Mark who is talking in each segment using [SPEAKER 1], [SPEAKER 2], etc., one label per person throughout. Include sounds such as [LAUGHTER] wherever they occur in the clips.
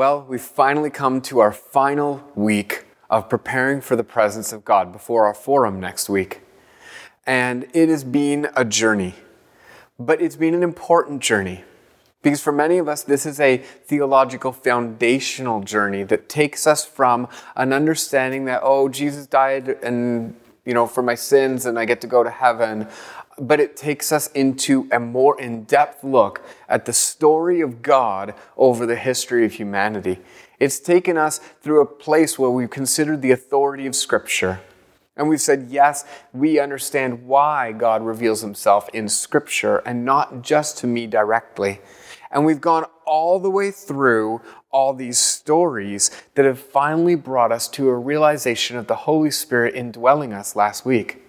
[SPEAKER 1] Well, we've finally come to our final week of preparing for the presence of God before our forum next week. And it has been a journey, but it's been an important journey. Because for many of us, this is a theological foundational journey that takes us from an understanding that, oh, Jesus died and, you know, for my sins and I get to go to heven. But it takes us into a more in depth look at the story of God over the history of humanity. It's taken us through a place where we've considered the authority of Scripture. And we've said, yes, we understand why God reveals himself in Scripture and not just to me directly. And we've gone all the way through all these stories that have finally brought us to a realization of the Holy Spirit indwelling us last week.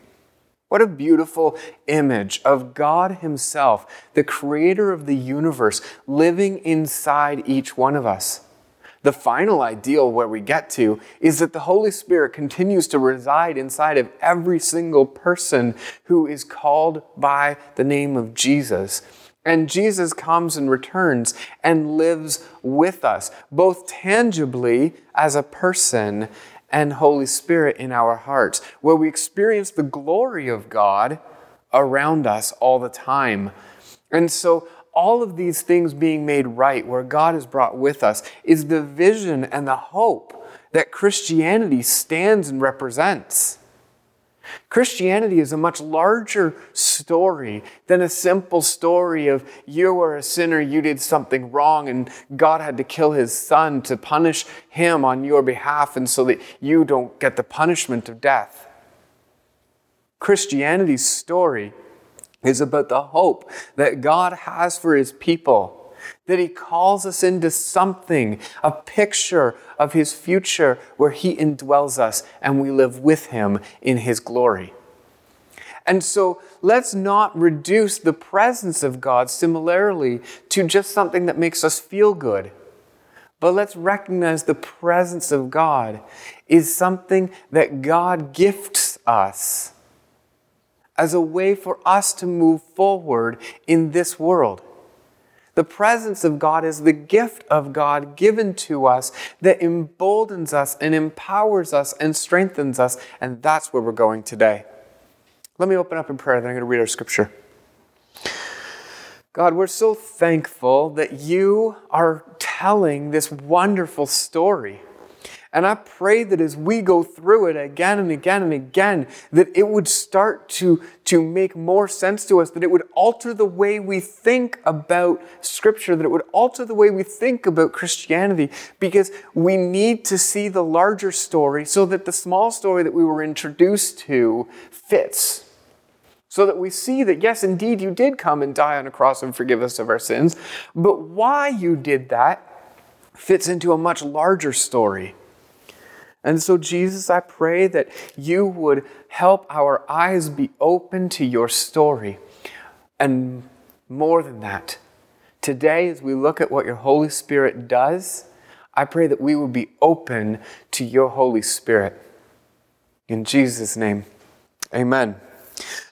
[SPEAKER 1] What a beautiful image of God Himself, the creator of the universe, living inside each one of us. The final ideal where we get to is that the Holy Spirit continues to reside inside of every single person who is called by the name of Jesus. And Jesus comes and returns and lives with us, both tangibly as a person and Holy Spirit in our hearts, where we experience the glory of God around us all the time. And so, all of these things being made right, where God is brought with us, is the vision and the hope that Christianity stands and represents. Christianity is a much larger story than a simple story of you were a sinner, you did something wrong, and God had to kill his son to punish him on your behalf, and so that you don't get the punishment of death. Christianity's story is about the hope that God has for his people that He calls us into something, a picture of His future where He indwells us and we live with Him in His glory. And so let's not reduce the presence of God similarly to just something that makes us feel good. But let's recognize the presence of God is something that God gifts us as a way for us to move forward in this world. The presence of God is the gift of God given to us that emboldens us and empowers us and strengthens us. And that's where we're going today. Let me open up in prayer, then I'm going to read our scripture. God, we're so thankful that you are telling this wonderful story. And I pray that as we go through it again and again and again, that it would start to, to make more sense to us, that it would alter the way we think about Scripture, that it would alter the way we think about Christianity, because we need to see the larger story so that the small story that we were introduced to fits. So that we see that, yes, indeed, you did come and die on a cross and forgive us of our sins, but why you did that fits into a much larger story. And so, Jesus, I pray that you would help our eyes be open to your story. And more than that, today, as we look at what your Holy Spirit does, I pray that we would be open to your Holy Spirit. In Jesus' name, amen.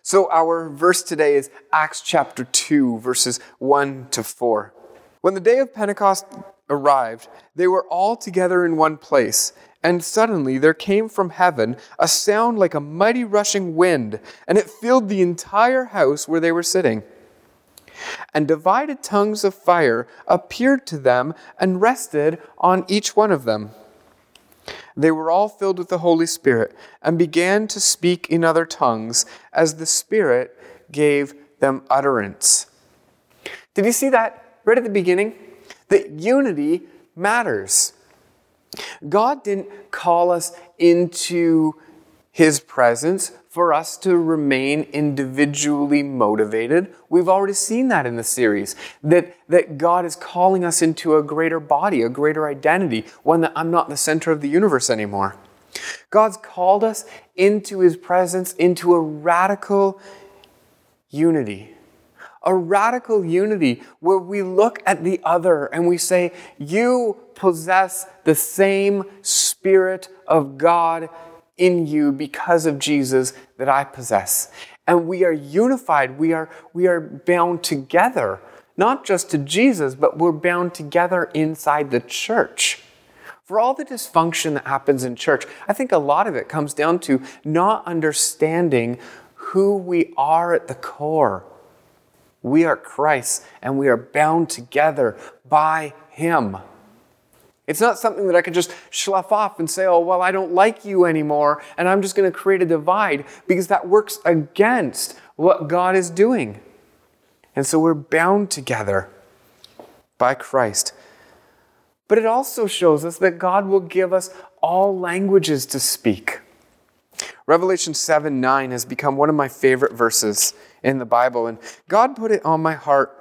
[SPEAKER 1] So, our verse today is Acts chapter 2, verses 1 to 4. When the day of Pentecost arrived, they were all together in one place. And suddenly there came from heaven a sound like a mighty rushing wind, and it filled the entire house where they were sitting. And divided tongues of fire appeared to them and rested on each one of them. They were all filled with the Holy Spirit and began to speak in other tongues as the Spirit gave them utterance. Did you see that right at the beginning? That unity matters. God didn't call us into His presence for us to remain individually motivated. We've already seen that in the series, that, that God is calling us into a greater body, a greater identity, one that I'm not the center of the universe anymore. God's called us into His presence, into a radical unity a radical unity where we look at the other and we say, You possess the same Spirit of God in you because of Jesus that I possess. And we are unified, we are, we are bound together, not just to Jesus, but we're bound together inside the church. For all the dysfunction that happens in church, I think a lot of it comes down to not understanding who we are at the core. We are Christ and we are bound together by Him. It's not something that I can just slough off and say, oh, well, I don't like you anymore, and I'm just going to create a divide because that works against what God is doing. And so we're bound together by Christ. But it also shows us that God will give us all languages to speak. Revelation 7 9 has become one of my favorite verses in the Bible, and God put it on my heart.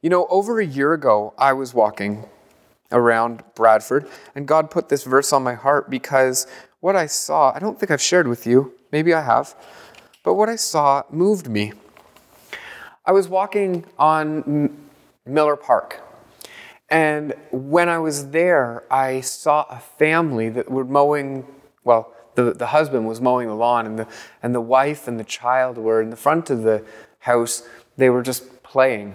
[SPEAKER 1] You know, over a year ago, I was walking around Bradford, and God put this verse on my heart because what I saw, I don't think I've shared with you, maybe I have, but what I saw moved me. I was walking on Miller Park, and when I was there, I saw a family that were mowing, well, the, the husband was mowing the lawn, and the, and the wife and the child were in the front of the house. They were just playing.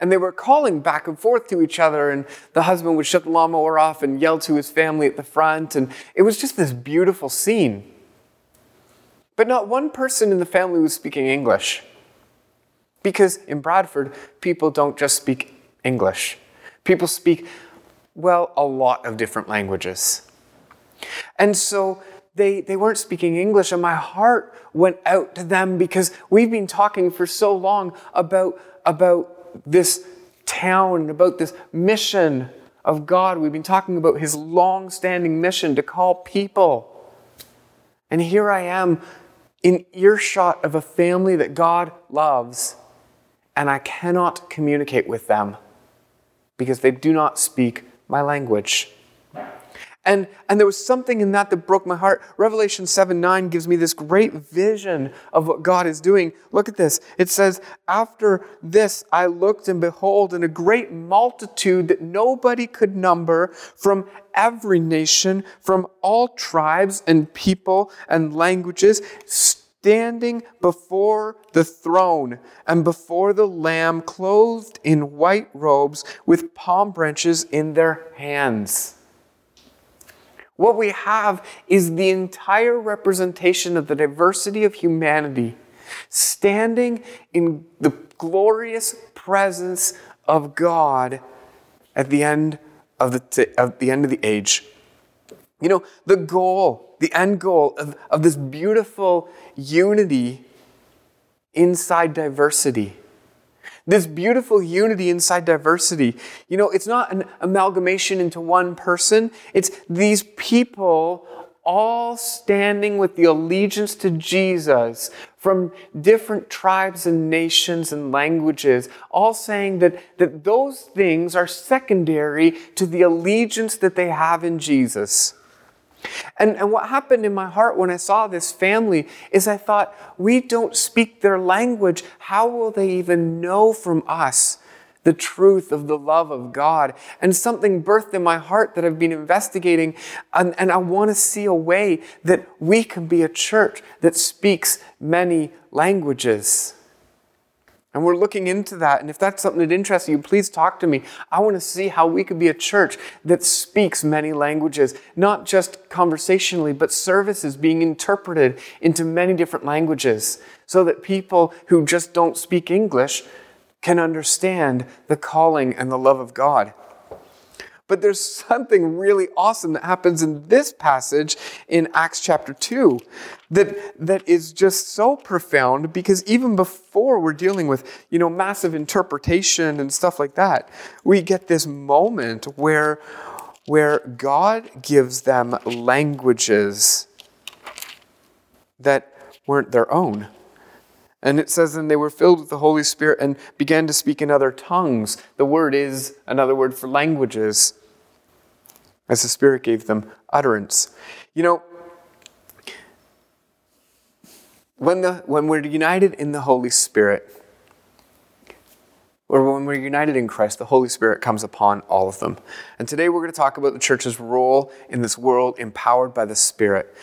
[SPEAKER 1] And they were calling back and forth to each other, and the husband would shut the lawnmower off and yell to his family at the front. And it was just this beautiful scene. But not one person in the family was speaking English. Because in Bradford, people don't just speak English, people speak, well, a lot of different languages. And so they, they weren't speaking English, and my heart went out to them because we've been talking for so long about, about this town, about this mission of God. We've been talking about his long standing mission to call people. And here I am in earshot of a family that God loves, and I cannot communicate with them because they do not speak my language. And, and there was something in that that broke my heart. Revelation 7 9 gives me this great vision of what God is doing. Look at this. It says, After this I looked, and behold, in a great multitude that nobody could number from every nation, from all tribes and people and languages, standing before the throne and before the Lamb, clothed in white robes with palm branches in their hands. What we have is the entire representation of the diversity of humanity standing in the glorious presence of God at the end of the, t- at the end of the age. You know, the goal, the end goal of, of this beautiful unity inside diversity this beautiful unity inside diversity. You know, it's not an amalgamation into one person, it's these people all standing with the allegiance to Jesus from different tribes and nations and languages, all saying that, that those things are secondary to the allegiance that they have in Jesus. And, and what happened in my heart when I saw this family is I thought, we don't speak their language. How will they even know from us the truth of the love of God? And something birthed in my heart that I've been investigating. And, and I want to see a way that we can be a church that speaks many languages. And we're looking into that. And if that's something that interests you, please talk to me. I want to see how we could be a church that speaks many languages, not just conversationally, but services being interpreted into many different languages so that people who just don't speak English can understand the calling and the love of God. But there's something really awesome that happens in this passage in Acts chapter 2 that, that is just so profound because even before we're dealing with, you know, massive interpretation and stuff like that, we get this moment where, where God gives them languages that weren't their own. And it says, and they were filled with the Holy Spirit and began to speak in other tongues. The word is another word for languages, as the Spirit gave them utterance. You know, when, the, when we're united in the Holy Spirit, or when we're united in Christ, the Holy Spirit comes upon all of them. And today we're going to talk about the church's role in this world empowered by the Spirit.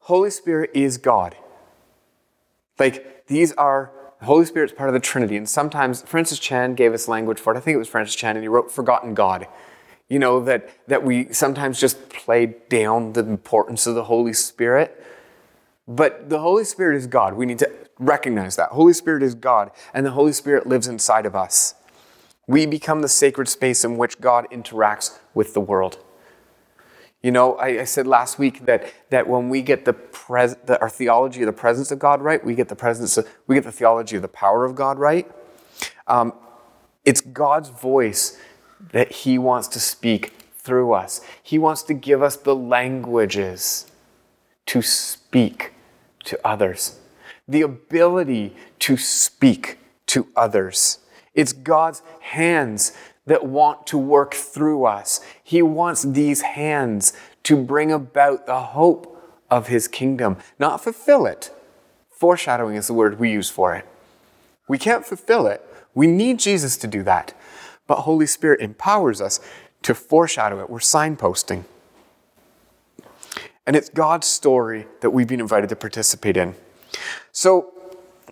[SPEAKER 1] Holy Spirit is God. Like, these are the Holy Spirit's part of the Trinity. And sometimes Francis Chan gave us language for it. I think it was Francis Chan, and he wrote Forgotten God. You know, that, that we sometimes just play down the importance of the Holy Spirit. But the Holy Spirit is God. We need to recognize that. Holy Spirit is God, and the Holy Spirit lives inside of us. We become the sacred space in which God interacts with the world. You know, I, I said last week that, that when we get the, pres- the, our theology of the presence of God right, we get the presence of, we get the theology of the power of God right. Um, it's God's voice that He wants to speak through us. He wants to give us the languages to speak to others, the ability to speak to others. It's God's hands that want to work through us. He wants these hands to bring about the hope of His kingdom, not fulfill it. Foreshadowing is the word we use for it. We can't fulfill it. We need Jesus to do that. But Holy Spirit empowers us to foreshadow it. We're signposting. And it's God's story that we've been invited to participate in. So,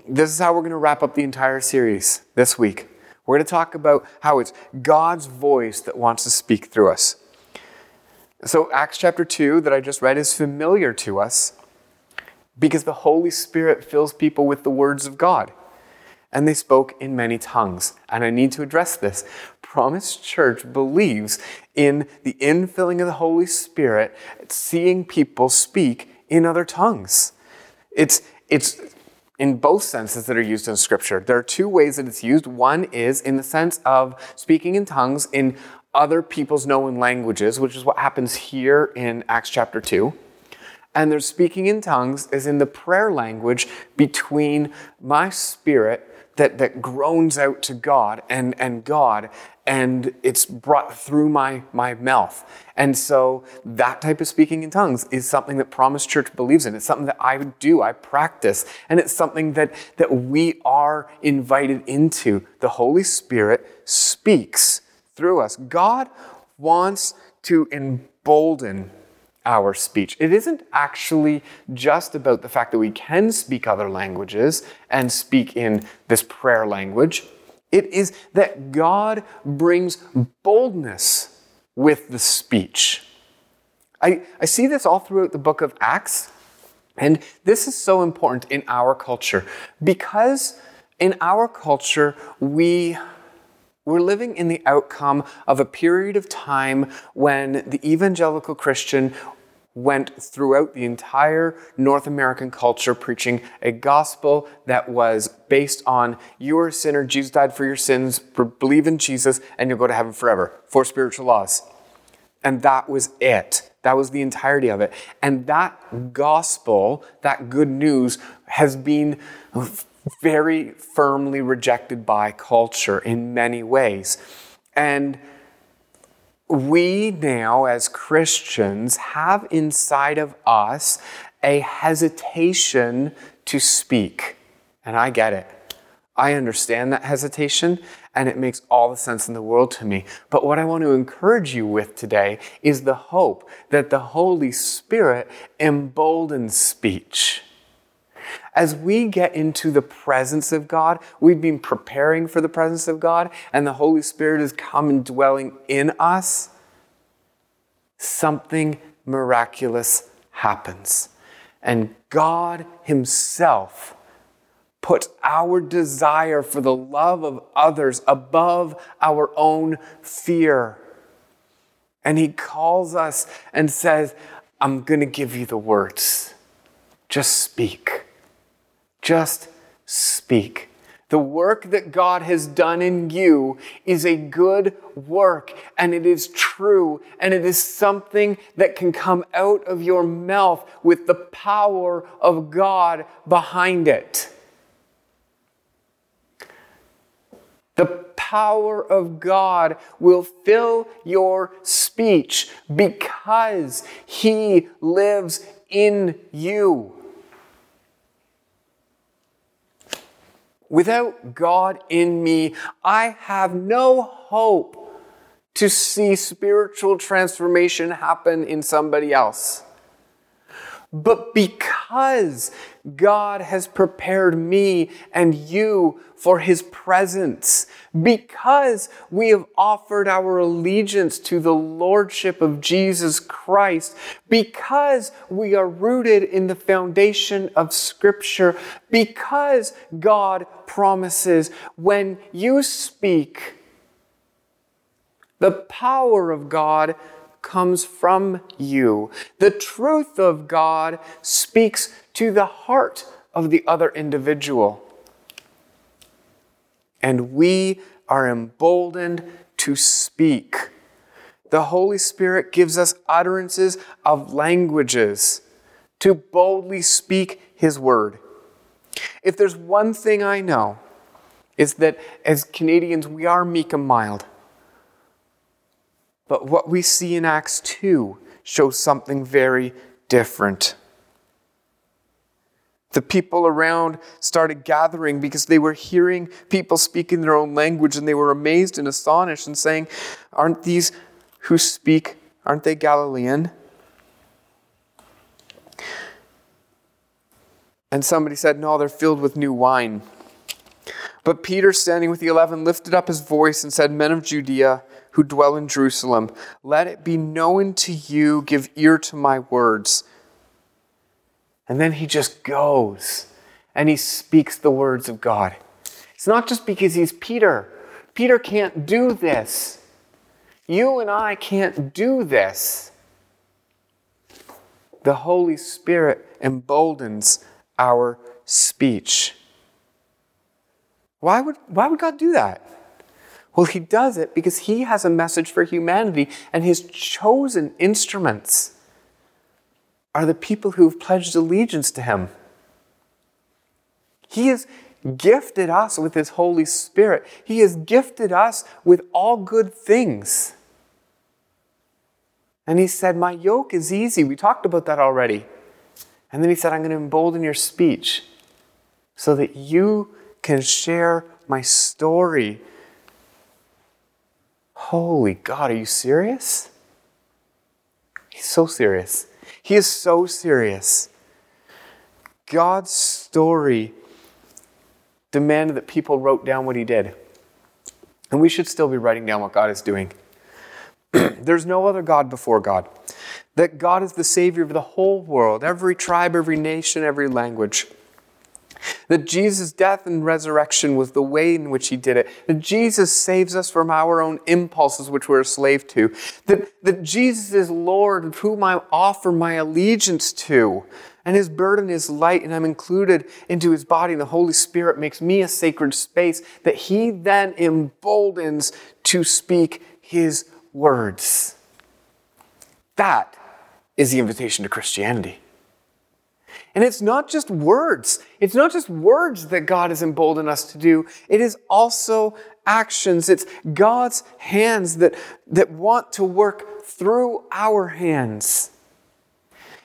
[SPEAKER 1] this is how we're going to wrap up the entire series this week. We're going to talk about how it's God's voice that wants to speak through us. So, Acts chapter 2 that I just read is familiar to us because the Holy Spirit fills people with the words of God. And they spoke in many tongues. And I need to address this. Promise Church believes in the infilling of the Holy Spirit, seeing people speak in other tongues. It's, it's in both senses that are used in Scripture. There are two ways that it's used. One is in the sense of speaking in tongues in other people's known languages, which is what happens here in Acts chapter 2. And there's speaking in tongues is in the prayer language between my spirit that, that groans out to God and, and God, and it's brought through my, my mouth. And so that type of speaking in tongues is something that Promise Church believes in. It's something that I do, I practice, and it's something that, that we are invited into. The Holy Spirit speaks through us. God wants to embolden our speech. It isn't actually just about the fact that we can speak other languages and speak in this prayer language. It is that God brings boldness with the speech. I, I see this all throughout the book of Acts, and this is so important in our culture because in our culture, we we're living in the outcome of a period of time when the evangelical Christian went throughout the entire North American culture preaching a gospel that was based on you are a sinner, Jesus died for your sins, believe in Jesus, and you'll go to heaven forever. Four spiritual laws. And that was it. That was the entirety of it. And that gospel, that good news, has been very firmly rejected by culture in many ways. And we now, as Christians, have inside of us a hesitation to speak. And I get it. I understand that hesitation, and it makes all the sense in the world to me. But what I want to encourage you with today is the hope that the Holy Spirit emboldens speech. As we get into the presence of God, we've been preparing for the presence of God, and the Holy Spirit is indwelling in us. Something miraculous happens. And God Himself puts our desire for the love of others above our own fear. And He calls us and says, I'm going to give you the words. Just speak. Just speak. The work that God has done in you is a good work and it is true and it is something that can come out of your mouth with the power of God behind it. The power of God will fill your speech because He lives in you. Without God in me, I have no hope to see spiritual transformation happen in somebody else. But because God has prepared me and you for his presence, because we have offered our allegiance to the lordship of Jesus Christ, because we are rooted in the foundation of scripture, because God promises when you speak, the power of God comes from you. The truth of God speaks to the heart of the other individual. And we are emboldened to speak. The Holy Spirit gives us utterances of languages to boldly speak His word. If there's one thing I know, is that as Canadians, we are meek and mild. But what we see in Acts 2 shows something very different. The people around started gathering because they were hearing people speaking their own language and they were amazed and astonished and saying, Aren't these who speak, aren't they Galilean? And somebody said, No, they're filled with new wine. But Peter, standing with the eleven, lifted up his voice and said, Men of Judea, who dwell in Jerusalem, let it be known to you, give ear to my words. And then he just goes and he speaks the words of God. It's not just because he's Peter. Peter can't do this. You and I can't do this. The Holy Spirit emboldens our speech. Why would, why would God do that? Well, he does it because he has a message for humanity, and his chosen instruments are the people who have pledged allegiance to him. He has gifted us with his Holy Spirit, he has gifted us with all good things. And he said, My yoke is easy. We talked about that already. And then he said, I'm going to embolden your speech so that you can share my story Holy God, are you serious? He's so serious. He is so serious. God's story demanded that people wrote down what he did. And we should still be writing down what God is doing. [CLEARS THROAT] There's no other God before God. That God is the Savior of the whole world, every tribe, every nation, every language. That Jesus' death and resurrection was the way in which he did it. That Jesus saves us from our own impulses, which we're a slave to. That, that Jesus is Lord, of whom I offer my allegiance to. And his burden is light, and I'm included into his body. And the Holy Spirit makes me a sacred space that he then emboldens to speak his words. That is the invitation to Christianity. And it's not just words. It's not just words that God has emboldened us to do. It is also actions. It's God's hands that, that want to work through our hands.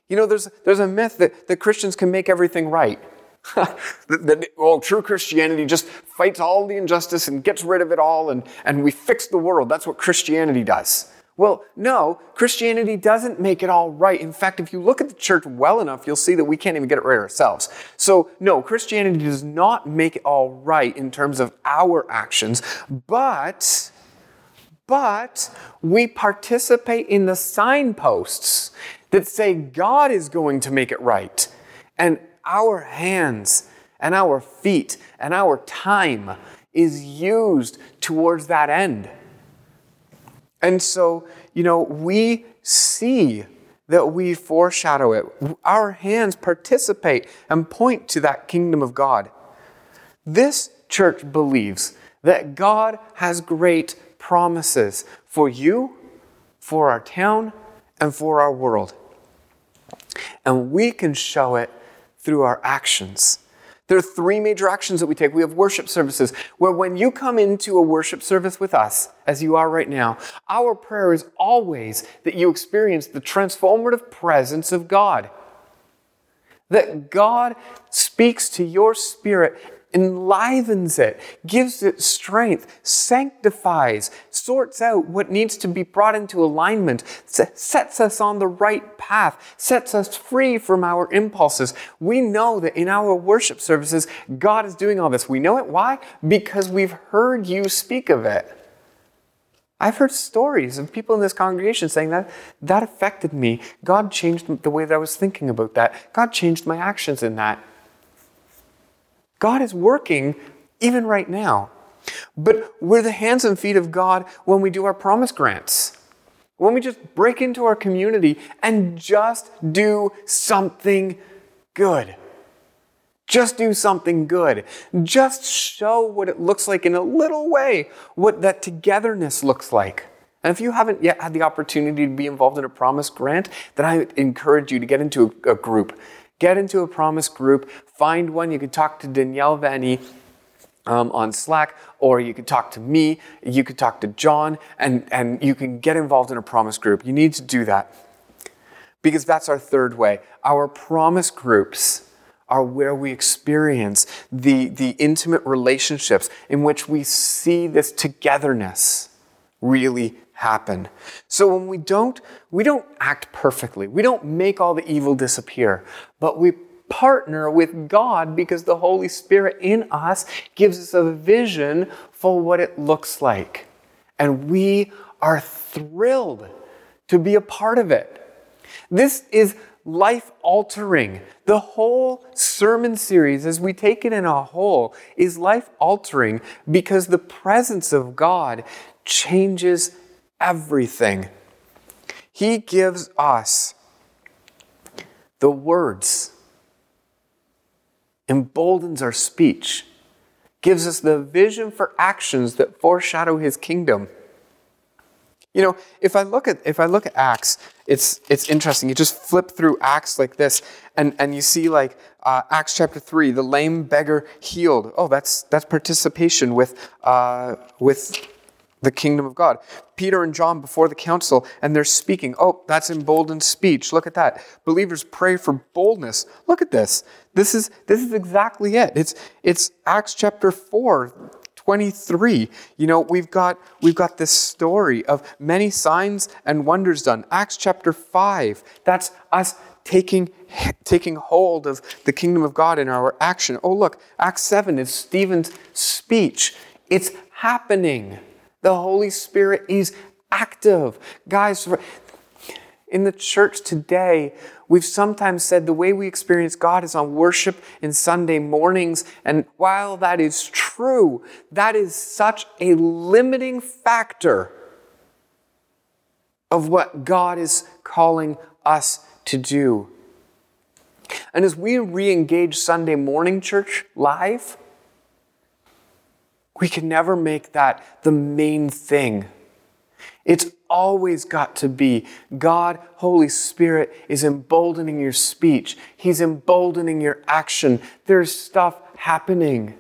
[SPEAKER 1] You know, there's, there's a myth that, that Christians can make everything right. [LAUGHS] that, that, well, true Christianity just fights all the injustice and gets rid of it all, and, and we fix the world. That's what Christianity does. Well, no, Christianity doesn't make it all right. In fact, if you look at the church well enough, you'll see that we can't even get it right ourselves. So, no, Christianity does not make it all right in terms of our actions, but but we participate in the signposts that say God is going to make it right. And our hands and our feet and our time is used towards that end. And so, you know, we see that we foreshadow it. Our hands participate and point to that kingdom of God. This church believes that God has great promises for you, for our town, and for our world. And we can show it through our actions. There are three major actions that we take. We have worship services, where when you come into a worship service with us, as you are right now, our prayer is always that you experience the transformative presence of God. That God speaks to your spirit enlivens it, gives it strength, sanctifies, sorts out what needs to be brought into alignment, sets us on the right path, sets us free from our impulses. We know that in our worship services, God is doing all this. We know it. Why? Because we've heard you speak of it. I've heard stories of people in this congregation saying that that affected me. God changed the way that I was thinking about that. God changed my actions in that. God is working even right now. But we're the hands and feet of God when we do our promise grants. When we just break into our community and just do something good. Just do something good. Just show what it looks like in a little way, what that togetherness looks like. And if you haven't yet had the opportunity to be involved in a promise grant, then I encourage you to get into a, group. Get into a promise group, find one. You can talk to Danielle Vanny um, on Slack, or you could talk to me, you could talk to John, and, and you can get involved in a promise group. You need to do that because that's our third way. Our promise groups are where we experience the, the intimate relationships in which we see this togetherness really happen. So when we don't, we don't act perfectly. We don't make all the evil disappear, but we partner with God because the Holy Spirit in us gives us a vision for what it looks like. And we are thrilled to be a part of it. This is life altering. The whole sermon series, as we take it in a whole, is life altering because the presence of God changes everything. He gives us the words, emboldens our speech, gives us the vision for actions that foreshadow His kingdom. You know, if I look at if I look at Acts, it's it's interesting. You just flip through Acts like this, and and you see like uh, Acts chapter three, the lame beggar healed. Oh, that's that's participation with uh, with the kingdom of God. Peter and John before the council, and they're speaking. Oh, that's emboldened speech. Look at that. Believers pray for boldness. Look at this. This is this is exactly it. It's it's Acts chapter four. 23 you know we've got we've got this story of many signs and wonders done acts chapter 5 that's us taking taking hold of the kingdom of god in our action oh look acts 7 is stephen's speech it's happening the holy spirit is active guys in the church today We've sometimes said the way we experience God is on worship in Sunday mornings. And while that is true, that is such a limiting factor of what God is calling us to do. And as we re engage Sunday morning church live, we can never make that the main thing. It's always got to be God, Holy Spirit, is emboldening your speech. He's emboldening your action. There's stuff happening.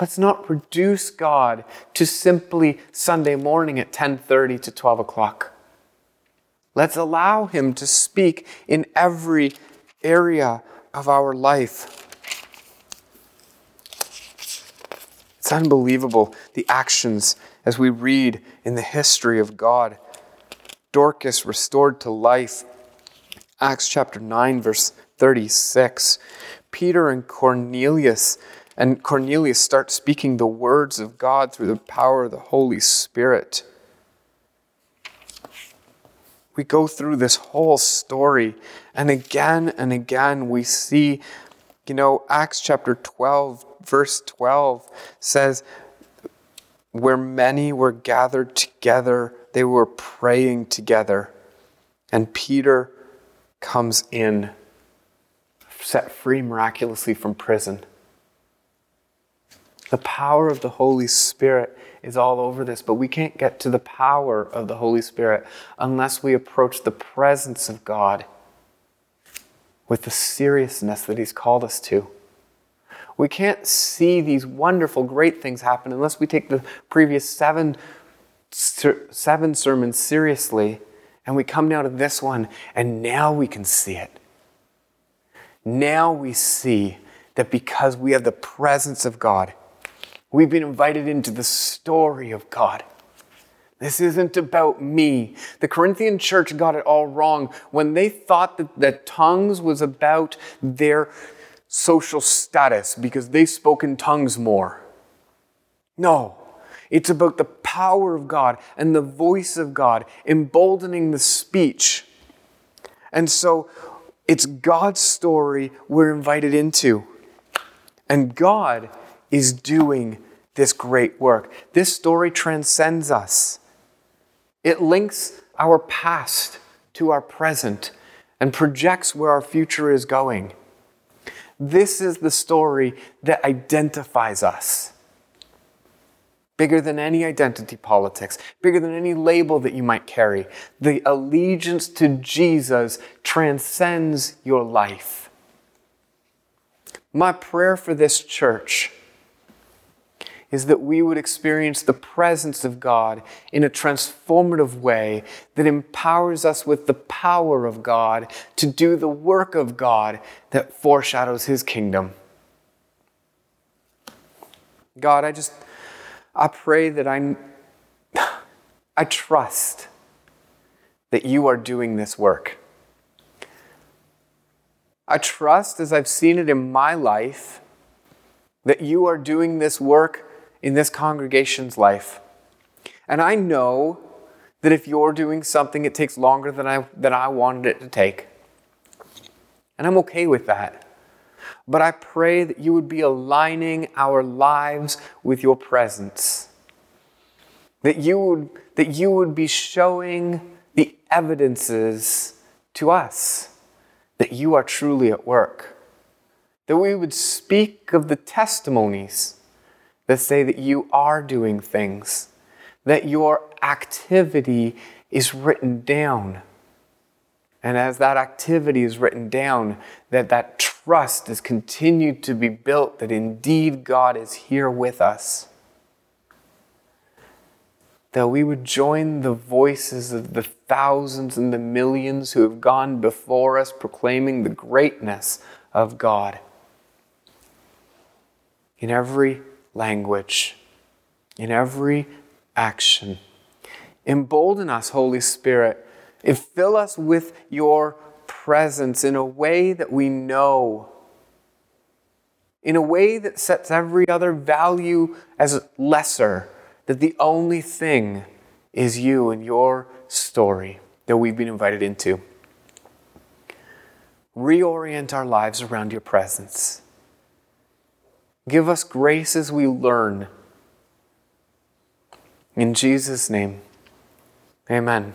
[SPEAKER 1] Let's not reduce God to simply Sunday morning at 10:30 to 12 o'clock. Let's allow Him to speak in every area of our life. It's unbelievable the actions as we read in the history of God. Dorcas restored to life. Acts chapter 9, verse 36. Peter and Cornelius, and Cornelius start speaking the words of God through the power of the Holy Spirit. We go through this whole story, and again and again we see, you know, Acts chapter 12, verse 12 says, where many were gathered together, they were praying together. And Peter comes in, set free miraculously from prison. The power of the Holy Spirit is all over this, but we can't get to the power of the Holy Spirit unless we approach the presence of God with the seriousness that He's called us to. We can't see these wonderful, great things happen unless we take the previous seven, seven sermons seriously and we come now to this one and now we can see it. Now we see that because we have the presence of God, we've been invited into the story of God. This isn't about me. The Corinthian church got it all wrong when they thought that, that tongues was about their social status because they spoke in tongues more. No, it's about the power of God and the voice of God emboldening the speech. And so it's God's story we're invited into. And God is doing this great work. This story transcends us. It links our past to our present and projects where our future is going. This is the story that identifies us. Bigger than any identity politics, bigger than any label that you might carry. The allegiance to Jesus transcends your life. My prayer for this church is that we would experience the presence of God in a transformative way that empowers us with the power of God to do the work of God that foreshadows His kingdom. God, I just, I pray that I, I trust that you are doing this work. I trust, as I've seen it in my life, that you are doing this work in this congregation's life. And I know that if you're doing something, it takes longer than I, than I wanted it to take. And I'm okay with that. But I pray that you would be aligning our lives with your presence. That you would, that you would be showing the evidences to us that you are truly at work. That we would speak of the testimonies that say that you are doing things, that your activity is written down. And as that activity is written down, that that trust is continued to be built that indeed God is here with us. That we would join the voices of the thousands and the millions who have gone before us proclaiming the greatness of God. In every language, in every action. Embolden us, Holy Spirit, and fill us with your presence in a way that we know, in a way that sets every other value as lesser, that the only thing is you and your story that we've been invited into. Reorient our lives around your presence. Give us grace as we learn. In Jesus' name, amen.